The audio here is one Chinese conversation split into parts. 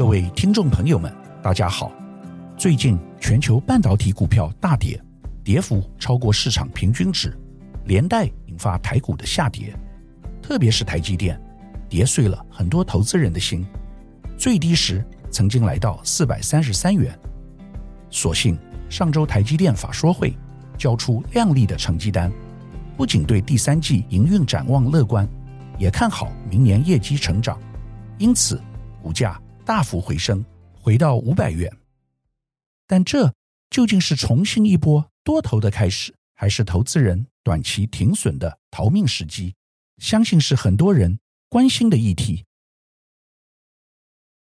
各位听众朋友们，大家好。最近全球半导体股票大跌，跌幅超过市场平均值，连带引发台股的下跌。特别是台积电，跌碎了很多投资人的心。最低时曾经来到四百三十三元。所幸上周台积电法说会交出亮丽的成绩单，不仅对第三季营运展望乐观，也看好明年业绩成长，因此股价大幅回升，回到五百元。但这究竟是重新一波多头的开始，还是投资人短期停损的逃命时机？相信是很多人关心的议题。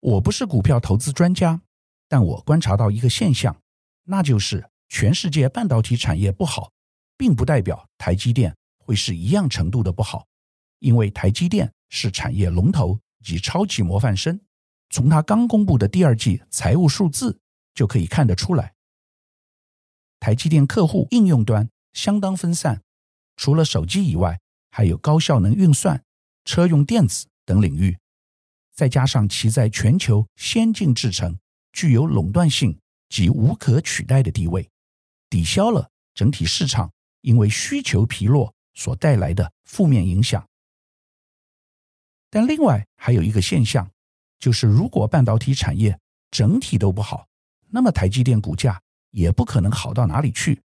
我不是股票投资专家，但我观察到一个现象，那就是全世界半导体产业不好，并不代表台积电会是一样程度的不好，因为台积电是产业龙头及超级模范生，从它刚公布的第二季财务数字就可以看得出来。台积电客户应用端相当分散，除了手机以外，还有高效能运算、车用电子等领域。再加上其在全球先进制程具有垄断性及无可取代的地位，抵消了整体市场因为需求疲弱所带来的负面影响。但另外还有一个现象，就是如果半导体产业整体都不好，那么台积电股价也不可能好到哪里去。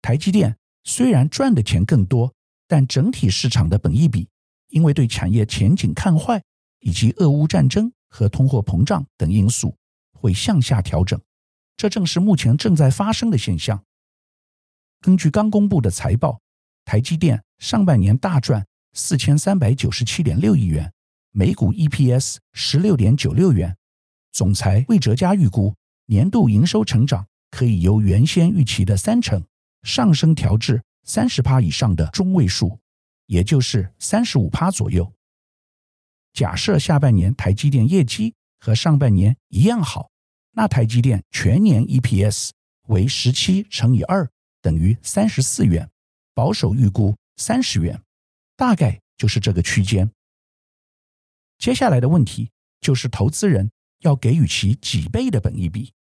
台积电虽然赚的钱更多，但整体市场的本益比因为对产业前景看坏，以及俄乌战争和通货膨胀等因素会向下调整，这正是目前正在发生的现象。根据刚公布的财报，台积电上半年大赚四千三百九十七点六亿元，每股 EPS 十六点九六元。总裁魏哲嘉预估年度营收成长可以由原先预期的三成上升调至三十趴以上的中位数，也就是三十五趴左右。假设下半年台积电业绩和上半年一样好，那台积电全年 EPS 为十七乘以二等于三十四元，保守预估三十元，大概就是这个区间。接下来的问题就是投资人要给予其几倍的本益比？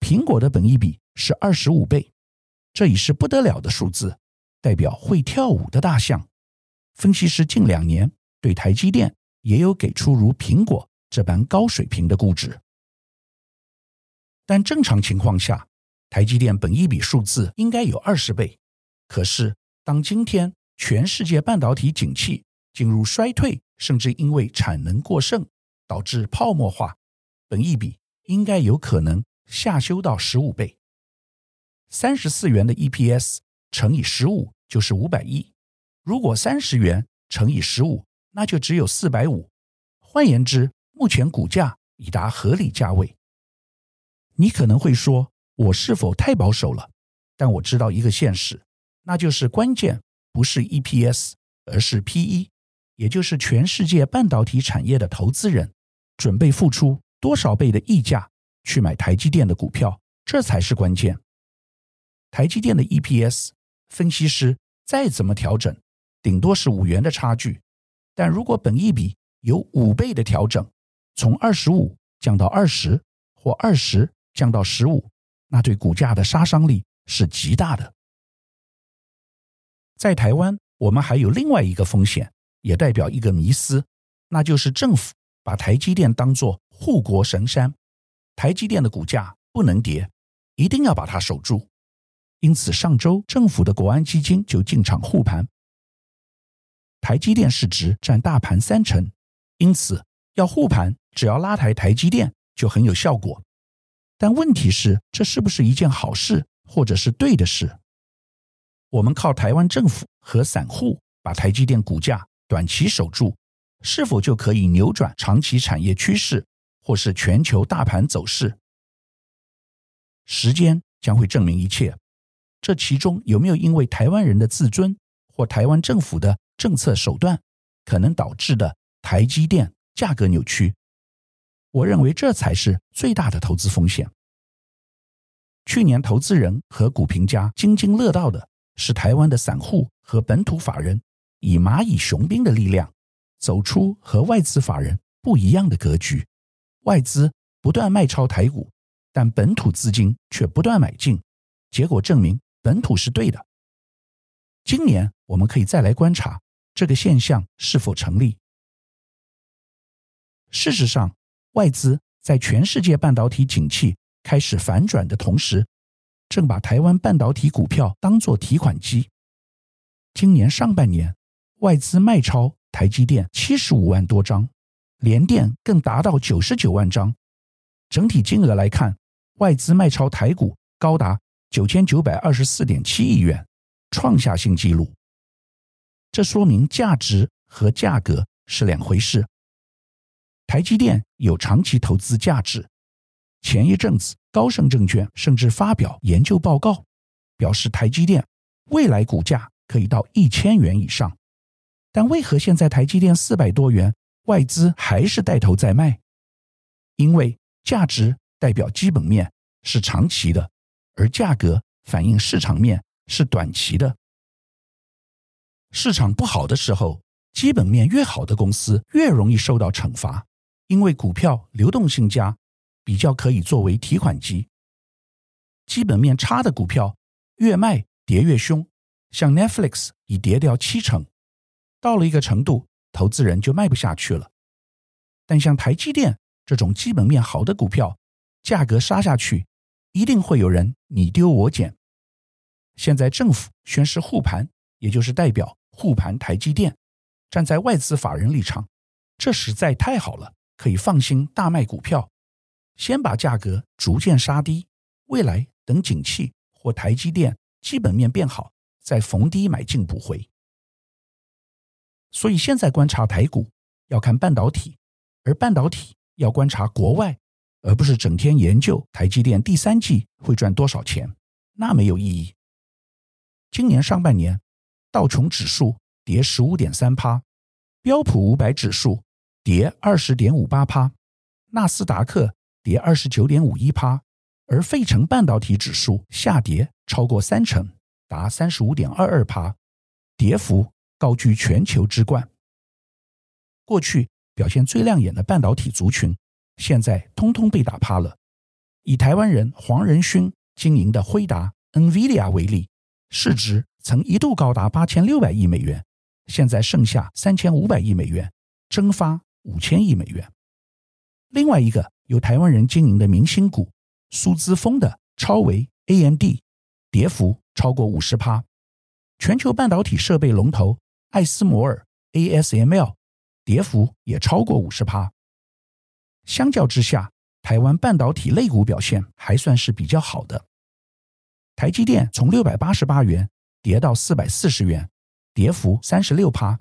苹果的本益比是二十五倍，这已是不得了的数字，代表会跳舞的大象。分析师近两年对台积电。也有给出如苹果这般高水平的估值，但正常情况下，台积电本益比数字应该有二十倍。可是，当今天全世界半导体景气进入衰退，甚至因为产能过剩导致泡沫化，本益比应该有可能下修到十五倍。三十四元的 EPS 乘以十五就是五百亿，如果三十元乘以十五。那就只有四百五，换言之，目前股价已达合理价位。你可能会说，我是否太保守了？但我知道一个现实，那就是关键不是 EPS，而是 PE，也就是全世界半导体产业的投资人准备付出多少倍的溢价去买台积电的股票，这才是关键。台积电的 EPS，分析师再怎么调整，顶多是五元的差距。但如果本益比有五倍的调整，从二十五降到二十，或二十降到十五，那对股价的杀伤力是极大的。在台湾，我们还有另外一个风险，也代表一个迷思，那就是政府把台积电当作护国神山，台积电的股价不能跌，一定要把它守住。因此，上周政府的国安基金就进场护盘。台积电市值占大盘三成，因此要护盘，只要拉抬台积电就很有效果。但问题是，这是不是一件好事，或者是对的事？我们靠台湾政府和散户把台积电股价短期守住，是否就可以扭转长期产业趋势，或是全球大盘走势？时间将会证明一切。这其中有没有因为台湾人的自尊，或台湾政府的政策手段可能导致的台积电价格扭曲，我认为这才是最大的投资风险。去年投资人和股评家津津乐道的是台湾的散户和本土法人以蚂蚁雄兵的力量走出和外资法人不一样的格局，外资不断卖超台股，但本土资金却不断买进，结果证明本土是对的。今年我们可以再来观察这个现象是否成立。事实上，外资在全世界半导体景气开始反转的同时，正把台湾半导体股票当作提款机。今年上半年，外资卖超台积电七十五万多张，联电更达到九十九万张。整体金额来看，外资卖超台股高达九千九百二十四点七亿元，创下新纪录。这说明价值和价格是两回事。台积电有长期投资价值。前一阵子，高盛证券甚至发表研究报告，表示台积电未来股价可以到一千元以上。但为何现在台积电四百多元，外资还是带头在卖？因为价值代表基本面是长期的，而价格反映市场面是短期的。市场不好的时候，基本面越好的公司越容易受到惩罚。因为股票流动性佳，比较可以作为提款机。基本面差的股票越卖跌越凶，像 Netflix 已跌掉七成，到了一个程度，投资人就卖不下去了。但像台积电这种基本面好的股票，价格杀下去，一定会有人你丢我捡。现在政府宣示护盘，也就是代表护盘台积电，站在外资法人立场，这实在太好了。可以放心大卖股票，先把价格逐渐杀低，未来等景气或台积电基本面变好，再逢低买进补回。所以现在观察台股要看半导体，而半导体要观察国外，而不是整天研究台积电第三季会赚多少钱，那没有意义。今年上半年，道琼指数跌十五点三趴，标普五百指数。跌二十点五八趴，纳斯达克跌二十九点五一趴，而费城半导体指数下跌超过三成，达三十五点二二趴，跌幅高居全球之冠。过去表现最亮眼的半导体族群，现在通通被打趴了。以台湾人黄仁勋经营的辉达 （NVIDIA） 为例，市值曾一度高达八千六百亿美元，现在剩下三千五百亿美元，蒸发。五千亿美元。另外一个由台湾人经营的明星股苏姿丰的超微 AMD，跌幅超过五十趴。全球半导体设备龙头艾斯摩尔 ASML，跌幅也超过五十趴。相较之下，台湾半导体类股表现还算是比较好的。台积电从六百八十八元跌到四百四十元，跌幅三十六趴。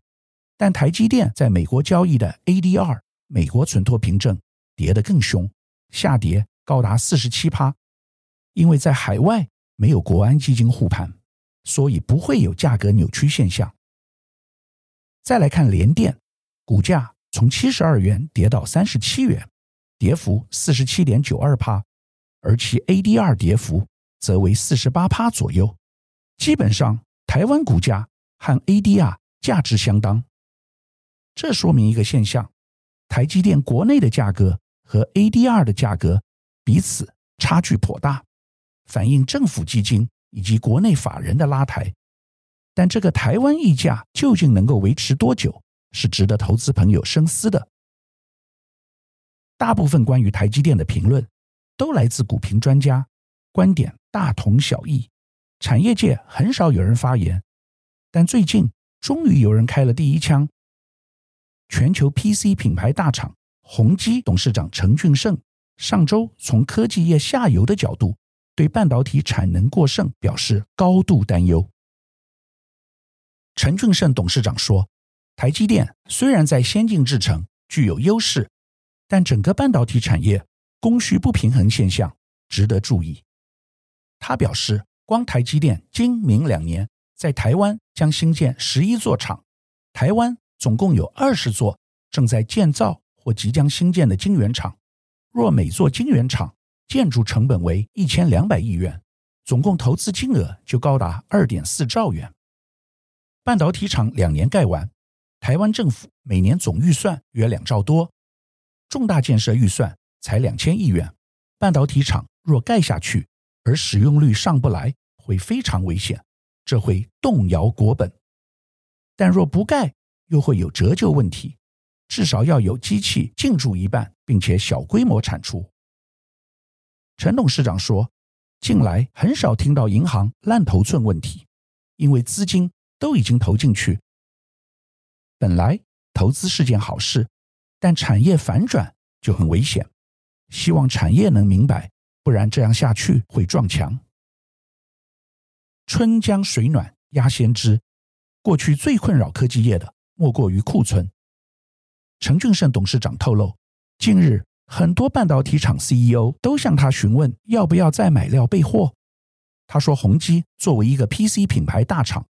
但台积电在美国交易的 ADR 美国存托凭证跌得更凶，下跌高达四十七趴。因为在海外没有国安基金护盘，所以不会有价格扭曲现象。再来看联电，股价从七十二元跌到三十七元，跌幅四十七点九二趴，而其 ADR 跌幅则为四十八趴左右。基本上，台湾股价和 ADR 价值相当。这说明一个现象：台积电国内的价格和 ADR 的价格彼此差距颇大，反映政府基金以及国内法人的拉抬。但这个台湾溢价究竟能够维持多久，是值得投资朋友深思的。大部分关于台积电的评论都来自股评专家，观点大同小异，产业界很少有人发言。但最近终于有人开了第一枪。全球 PC 品牌大厂宏基董事长陈俊盛上周从科技业下游的角度，对半导体产能过剩表示高度担忧。陈俊盛董事长说：“台积电虽然在先进制程具有优势，但整个半导体产业供需不平衡现象值得注意。”他表示，光台积电今明两年在台湾将新建十一座厂，台湾。总共有二十座正在建造或即将新建的晶圆厂，若每座晶圆厂建筑成本为一千两百亿元，总共投资金额就高达二点四兆元。半导体厂两年盖完，台湾政府每年总预算约两兆多，重大建设预算才两千亿元，半导体厂若盖下去，而使用率上不来，会非常危险，这会动摇国本。但若不盖，又会有折旧问题，至少要有机器进驻一半，并且小规模产出。陈董事长说，近来很少听到银行烂头寸问题，因为资金都已经投进去。本来投资是件好事，但产业反转就很危险。希望产业能明白，不然这样下去会撞墙。春江水暖鸭先知，过去最困扰科技业的莫过于库存。陈俊盛董事长透露，近日很多半导体厂 CEO 都向他询问要不要再买料备货。他说，宏基作为一个 PC 品牌大厂，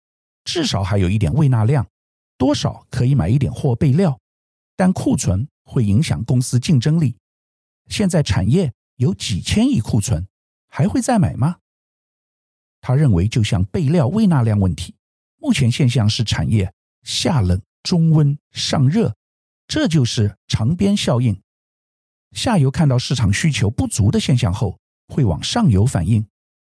至少还有一点未纳量，多少可以买一点货备料，但库存会影响公司竞争力。现在产业有几千亿库存，还会再买吗？他认为，就像备料未纳量问题，目前现象是产业下冷中温上热，这就是长鞭效应。下游看到市场需求不足的现象后，会往上游反映，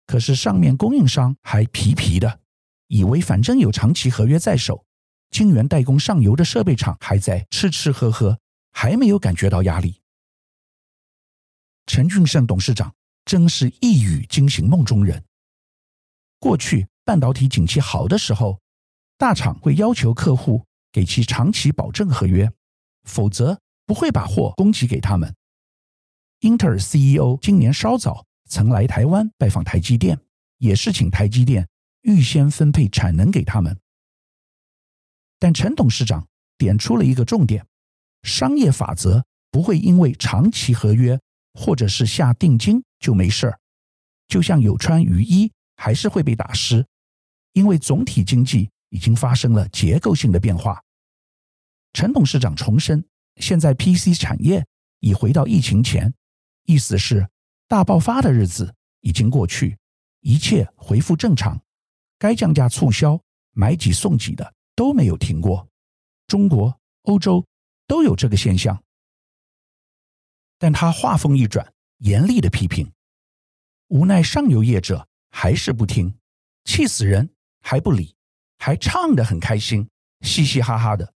可是上面供应商还皮皮的，以为反正有长期合约在手，晶圆代工上游的设备厂还在吃吃喝喝，还没有感觉到压力。陈俊盛董事长真是一语惊醒梦中人。过去半导体景气好的时候，大厂会要求客户给其长期保证合约，否则不会把货供给给他们。英特尔 CEO 今年稍早曾来台湾拜访台积电，也是请台积电预先分配产能给他们。但陈董事长点出了一个重点：商业法则不会因为长期合约。或者是下定金就没事儿，就像有穿雨衣还是会被打湿，因为总体经济已经发生了结构性的变化。陈董事长重申，现在 PC 产业已回到疫情前，意思是大爆发的日子已经过去，一切恢复正常，该降价促销、买几送几的都没有停过，中国、欧洲都有这个现象。但他话锋一转，严厉的批评，无奈上游业者还是不听，气死人还不理，还唱得很开心，嘻嘻哈哈的。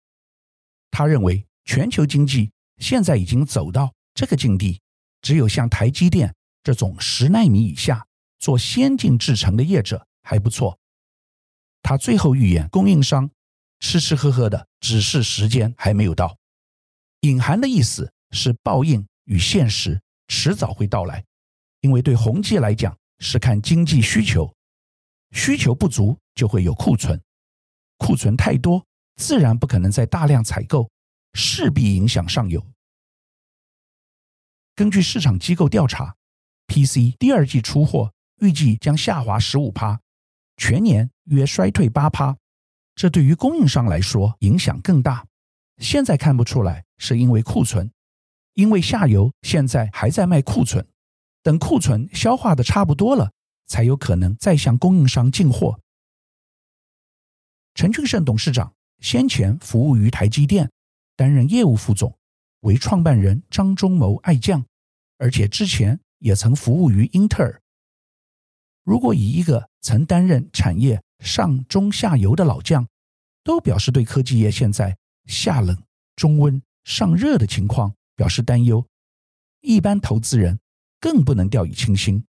他认为全球经济现在已经走到这个境地，只有像台积电这种十纳米以下做先进制程的业者还不错。他最后预言，供应商吃吃喝喝的，只是时间还没有到。隐含的意思是报应。与现实迟早会到来，因为对宏基来讲是看经济需求，需求不足就会有库存，库存太多自然不可能再大量采购，势必影响上游。根据市场机构调查，PC 第二季出货预计将下滑十五趴，全年约衰退八趴，这对于供应商来说影响更大。现在看不出来是因为库存。因为下游现在还在卖库存，等库存消化的差不多了，才有可能再向供应商进货。陈俊盛董事长先前服务于台积电，担任业务副总，为创办人张忠谋爱将，而且之前也曾服务于英特尔。如果以一个曾担任产业上中下游的老将，都表示对科技业现在下冷中温上热的情况，表示担忧，一般投资人更不能掉以轻心。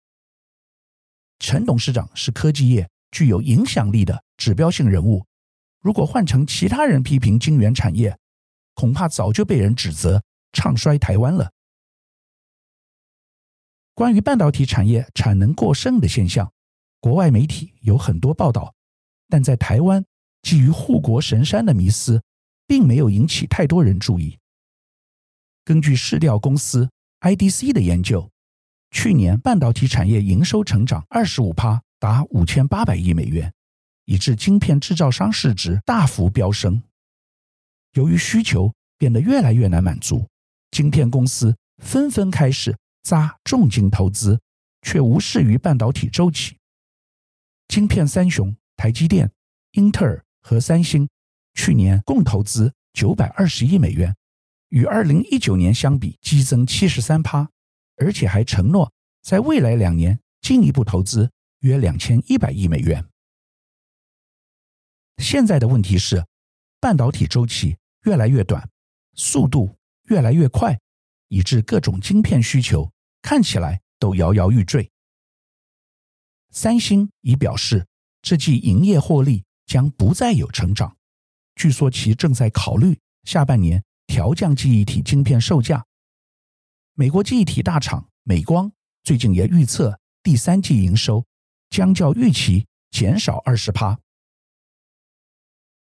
陈董事长是科技业具有影响力的指标性人物，如果换成其他人批评晶圆产业，恐怕早就被人指责唱衰台湾了。关于半导体产业产能过剩的现象，国外媒体有很多报道，但在台湾基于护国神山的迷思，并没有引起太多人注意。根据市调公司 IDC 的研究，去年半导体产业营收成长二十五趴，达五千八百亿美元，以致晶片制造商市值大幅飙升。由于需求变得越来越难满足，晶片公司纷纷开始砸重金投资，却无视于半导体周期。晶片三雄台积电、英特尔和三星去年共投资九百二十亿美元。与二零一九年相比，激增七十三趴，而且还承诺在未来两年进一步投资约两千一百亿美元。现在的问题是，半导体周期越来越短，速度越来越快，以致各种晶片需求看起来都摇摇欲坠。三星已表示，这季营业获利将不再有成长，据说其正在考虑下半年调降记忆体晶片售价。美国记忆体大厂美光最近也预测第三季营收将较预期减少二十趴。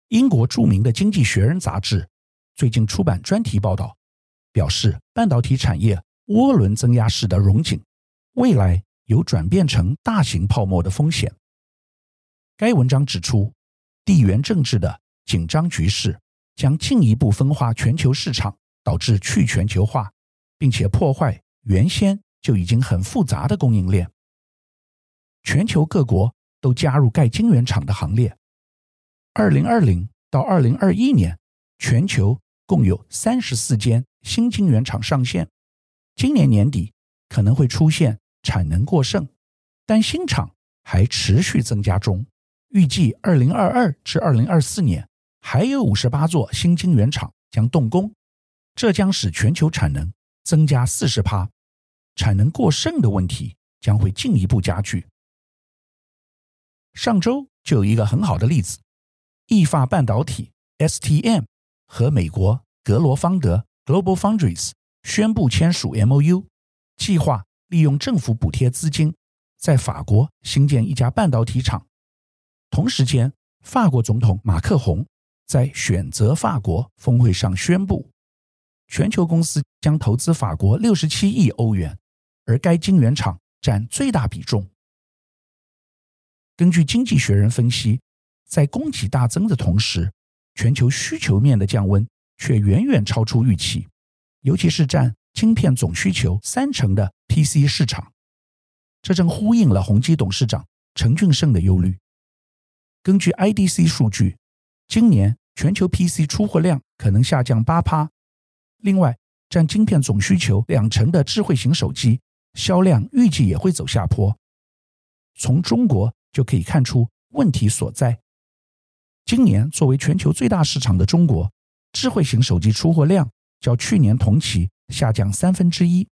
英国著名的《经济学人》杂志最近出版专题报道，表示半导体产业涡轮增压式的荣景，未来有转变成大型泡沫的风险。该文章指出，地缘政治的紧张局势将进一步分化全球市场，导致去全球化，并且破坏原先就已经很复杂的供应链。全球各国都加入盖晶圆厂的行列。二零二零到二零二一年，全球共有三十四间新晶圆厂上线。今年年底可能会出现产能过剩，但新厂还持续增加中。预计二零二二至二零二四年还有五十八座新晶圆厂将动工，这将使全球产能增加四十趴，产能过剩的问题将会进一步加剧。上周就有一个很好的例子。意法半导体 STM 和美国格罗方德 Global Foundries 宣布签署 MOU，计划利用政府补贴资金，在法国新建一家半导体厂。同时间，法国总统马克宏在选择法国峰会上宣布，全球公司将投资法国六十七亿欧元，而该晶圆厂占最大比重。根据经济学人分析。在供给大增的同时，全球需求面的降温却远远超出预期，尤其是占晶片总需求三成的 PC 市场，这正呼应了宏基董事长陈俊生的忧虑。根据 IDC 数据，今年全球 PC 出货量可能下降八趴。另外，占晶片总需求两成的智慧型手机销量预计也会走下坡。从中国就可以看出问题所在。今年作为全球最大市场的中国，智慧型手机出货量较去年同期下降三分之一。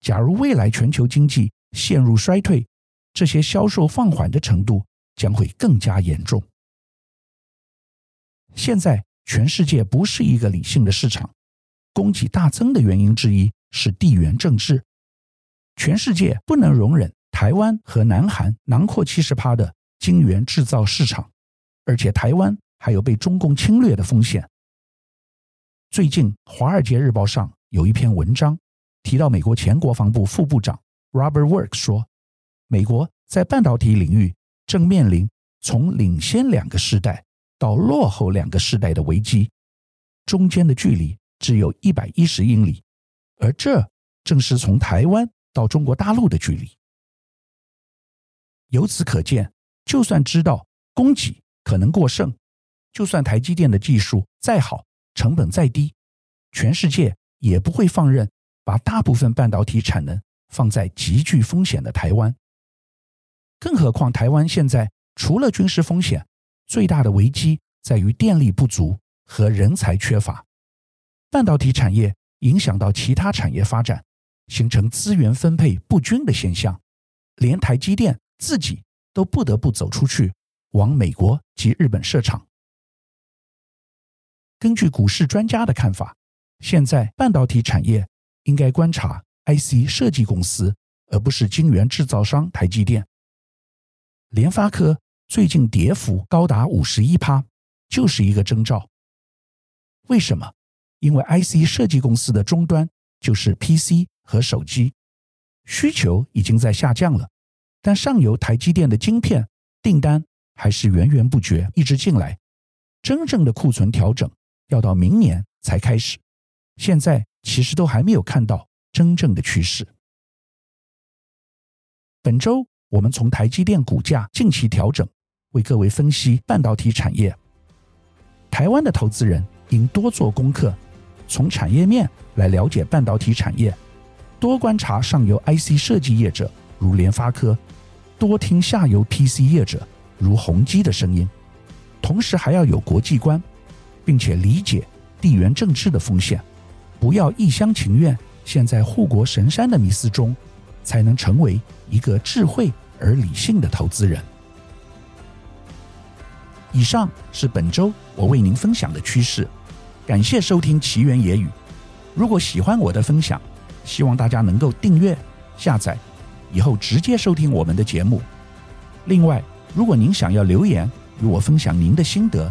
假如未来全球经济陷入衰退，这些销售放缓的程度将会更加严重。现在全世界不是一个理性的市场，供给大增的原因之一是地缘政治。全世界不能容忍台湾和南韩囊括七十趴的晶圆制造市场。而且台湾还有被中共侵略的风险。最近，《华尔街日报》上有一篇文章提到，美国前国防部副部长 Robert Work 说，美国在半导体领域正面临从领先两个世代到落后两个世代的危机，中间的距离只有一百一十英里，而这正是从台湾到中国大陆的距离。由此可见，就算知道供给，可能过剩，就算台积电的技术再好，成本再低，全世界也不会放任把大部分半导体产能放在极具风险的台湾。更何况，台湾现在除了军事风险，最大的危机在于电力不足和人才缺乏。半导体产业影响到其他产业发展，形成资源分配不均的现象，连台积电自己都不得不走出去。往美国及日本设厂。根据股市专家的看法，现在半导体产业应该观察 IC 设计公司，而不是晶圆制造商台积电。联发科最近跌幅高达五十一趴，就是一个征兆。为什么？因为 IC 设计公司的终端就是 PC 和手机，需求已经在下降了，但上游台积电的晶片订单。还是源源不绝一直进来，真正的库存调整要到明年才开始。现在其实都还没有看到真正的趋势。本周我们从台积电股价近期调整，为各位分析半导体产业。台湾的投资人应多做功课，从产业面来了解半导体产业，多观察上游 IC 设计业者，如联发科；多听下游 PC 业者，如宏基的声音。同时还要有国际观，并且理解地缘政治的风险，不要一厢情愿陷在护国神山的迷思中，才能成为一个智慧而理性的投资人。以上是本周我为您分享的趋势，感谢收听奇缘野语。如果喜欢我的分享，希望大家能够订阅、下载，以后直接收听我们的节目。另外，如果您想要留言与我分享您的心得，